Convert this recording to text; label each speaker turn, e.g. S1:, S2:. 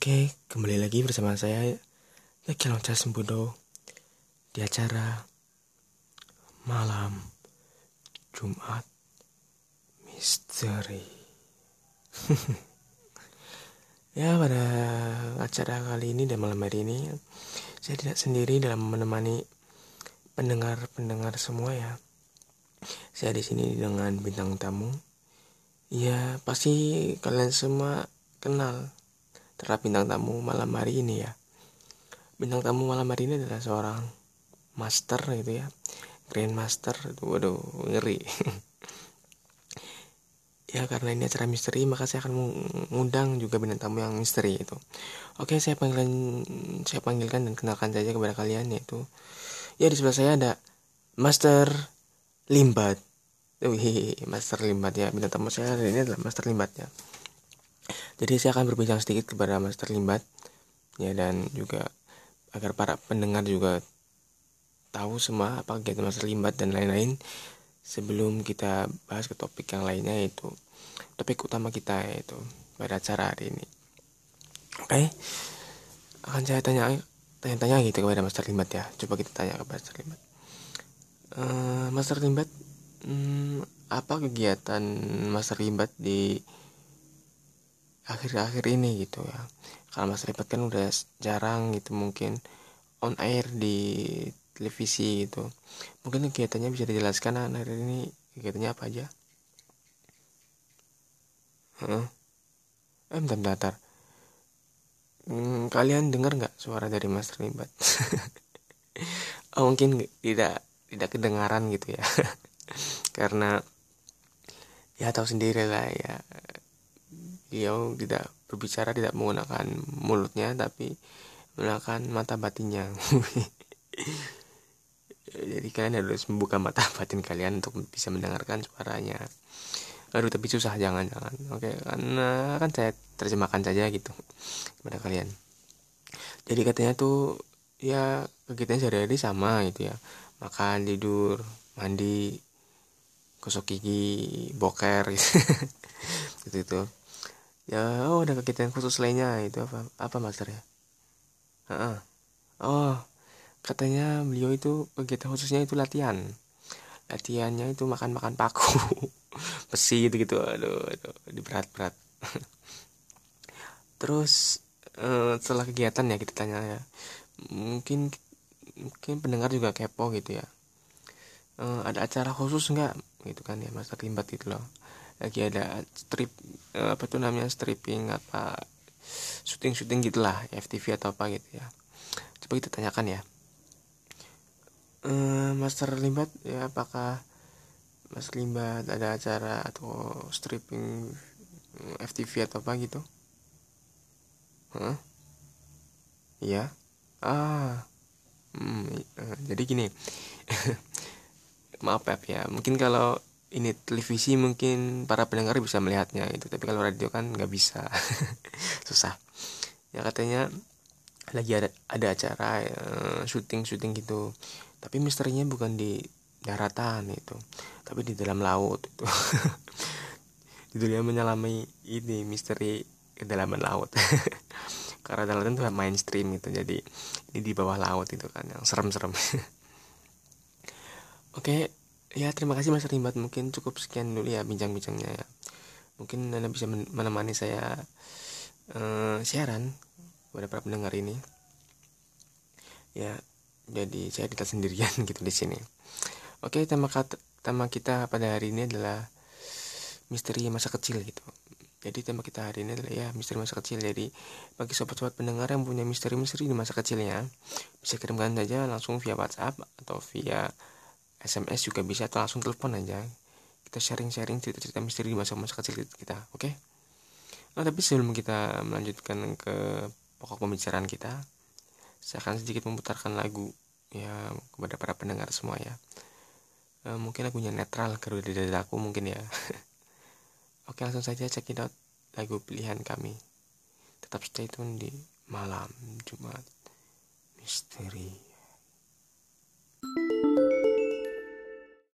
S1: Oke, kembali lagi bersama saya Yaki Lonca Sembudo di acara Malam Jumat Misteri. ya, pada acara kali ini dan malam hari ini saya tidak sendiri dalam menemani pendengar-pendengar semua ya. Saya di sini dengan bintang tamu. Ya, pasti kalian semua kenal terhadap bintang tamu malam hari ini ya. Bintang tamu malam hari ini adalah seorang master gitu ya. Grand master. Waduh, ngeri. ya karena ini acara misteri maka saya akan mengundang juga bintang tamu yang misteri itu. Oke, saya panggilkan saya panggilkan dan kenalkan saja kepada kalian yaitu ya di sebelah saya ada Master Limbat. Wih, Master Limbat ya. Bintang tamu saya hari ini adalah Master Limbat ya. Jadi saya akan berbincang sedikit kepada Master Limbat ya dan juga agar para pendengar juga tahu semua apa kegiatan Master Limbat dan lain-lain sebelum kita bahas ke topik yang lainnya yaitu topik utama kita yaitu pada acara hari ini. Oke. Okay? Akan saya tanya tanya-tanya gitu kepada Master Limbat ya. Coba kita tanya kepada Master Limbat. Uh, Master Limbat, hmm, apa kegiatan Master Limbat di akhir-akhir ini gitu ya. Kalau Mas Ribet kan udah jarang gitu mungkin on air di televisi gitu. Mungkin kegiatannya bisa dijelaskan nah, hari ini kegiatannya apa aja? Huh? eh bentar bentar. Hmm, kalian dengar nggak suara dari Mas Ribet? Oh mungkin tidak tidak kedengaran gitu ya. Karena ya tahu sendiri lah ya beliau tidak berbicara tidak menggunakan mulutnya tapi menggunakan mata batinnya. Jadi kalian harus membuka mata batin kalian untuk bisa mendengarkan suaranya. Aduh tapi susah jangan jangan. Oke karena kan saya terjemahkan saja gitu kepada kalian. Jadi katanya tuh ya kegiatan sehari-hari sama gitu ya. Makan tidur mandi gosok gigi boker gitu gitu, -gitu ya oh ada kegiatan khusus lainnya itu apa apa master ya? Uh oh katanya beliau itu kegiatan khususnya itu latihan. Latihannya itu makan makan paku besi gitu gitu aduh, aduh di berat berat terus uh, setelah kegiatan ya kita tanya ya mungkin mungkin pendengar juga kepo gitu ya. Uh, ada acara khusus nggak? Gitu kan ya master limbat itu loh lagi ada strip eh, apa tuh namanya stripping apa syuting syuting gitulah FTV atau apa gitu ya. Coba kita tanyakan ya. Uh, Master Limbat ya apakah Mas Limbat ada acara atau stripping FTV atau apa gitu? Hah? Iya? Ah hmm, uh, jadi gini. Maaf ya. Mungkin kalau ini televisi mungkin para pendengar bisa melihatnya itu tapi kalau radio kan nggak bisa. Susah. Ya katanya lagi ada ada acara uh, syuting syuting gitu. Tapi misterinya bukan di daratan itu tapi di dalam laut itu. Judulnya menyelami ini misteri kedalaman laut. Karena dalam itu mainstream itu jadi ini di bawah laut itu kan yang serem-serem. Oke ya terima kasih Mas Rimbat. Mungkin cukup sekian dulu ya bincang-bincangnya ya. Mungkin anda bisa menemani saya uh, siaran kepada para pendengar ini. Ya jadi saya tidak sendirian gitu di sini. Oke tema kata tema kita pada hari ini adalah misteri masa kecil gitu. Jadi tema kita hari ini adalah ya misteri masa kecil. Jadi bagi sobat-sobat pendengar yang punya misteri-misteri di masa kecilnya bisa kirimkan saja langsung via WhatsApp atau via SMS juga bisa atau langsung telepon aja. Kita sharing-sharing cerita-cerita misteri di masa-masa kecil kita oke? Okay? nah, tapi sebelum kita melanjutkan ke pokok pembicaraan kita saya akan sedikit memutarkan lagu ya kepada para pendengar semua ya. E, mungkin lagunya netral kalau dari aku mungkin ya. Oke langsung saja check it out lagu pilihan kami. Tetap stay tune di malam Jumat misteri